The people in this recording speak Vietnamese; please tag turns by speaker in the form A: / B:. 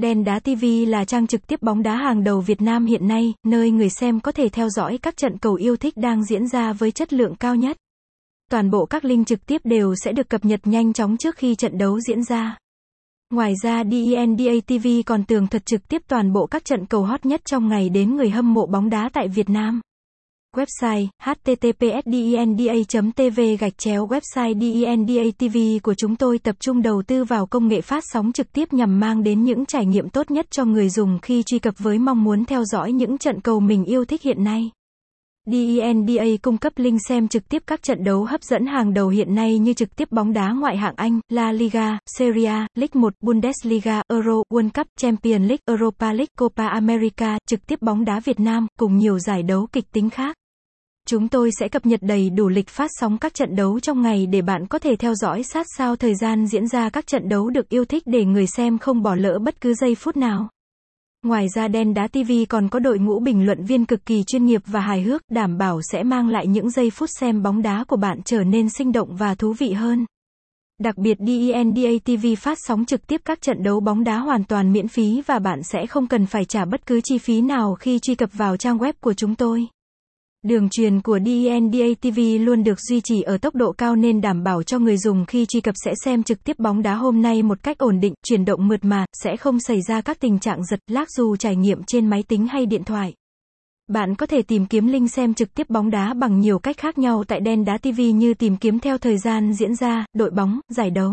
A: Đen Đá TV là trang trực tiếp bóng đá hàng đầu Việt Nam hiện nay, nơi người xem có thể theo dõi các trận cầu yêu thích đang diễn ra với chất lượng cao nhất. Toàn bộ các link trực tiếp đều sẽ được cập nhật nhanh chóng trước khi trận đấu diễn ra. Ngoài ra DENDA TV còn tường thuật trực tiếp toàn bộ các trận cầu hot nhất trong ngày đến người hâm mộ bóng đá tại Việt Nam. Website https://denda.tv gạch chéo website DENDA TV của chúng tôi tập trung đầu tư vào công nghệ phát sóng trực tiếp nhằm mang đến những trải nghiệm tốt nhất cho người dùng khi truy cập với mong muốn theo dõi những trận cầu mình yêu thích hiện nay. DENDA cung cấp link xem trực tiếp các trận đấu hấp dẫn hàng đầu hiện nay như trực tiếp bóng đá ngoại hạng Anh, La Liga, Serie A, League 1, Bundesliga, Euro, World Cup, Champions League, Europa League, Copa America, trực tiếp bóng đá Việt Nam, cùng nhiều giải đấu kịch tính khác. Chúng tôi sẽ cập nhật đầy đủ lịch phát sóng các trận đấu trong ngày để bạn có thể theo dõi sát sao thời gian diễn ra các trận đấu được yêu thích để người xem không bỏ lỡ bất cứ giây phút nào. Ngoài ra Đen Đá TV còn có đội ngũ bình luận viên cực kỳ chuyên nghiệp và hài hước, đảm bảo sẽ mang lại những giây phút xem bóng đá của bạn trở nên sinh động và thú vị hơn. Đặc biệt DENDA TV phát sóng trực tiếp các trận đấu bóng đá hoàn toàn miễn phí và bạn sẽ không cần phải trả bất cứ chi phí nào khi truy cập vào trang web của chúng tôi. Đường truyền của DNDA TV luôn được duy trì ở tốc độ cao nên đảm bảo cho người dùng khi truy cập sẽ xem trực tiếp bóng đá hôm nay một cách ổn định, chuyển động mượt mà, sẽ không xảy ra các tình trạng giật, lag dù trải nghiệm trên máy tính hay điện thoại. Bạn có thể tìm kiếm link xem trực tiếp bóng đá bằng nhiều cách khác nhau tại Đen Đá TV như tìm kiếm theo thời gian diễn ra, đội bóng, giải đấu.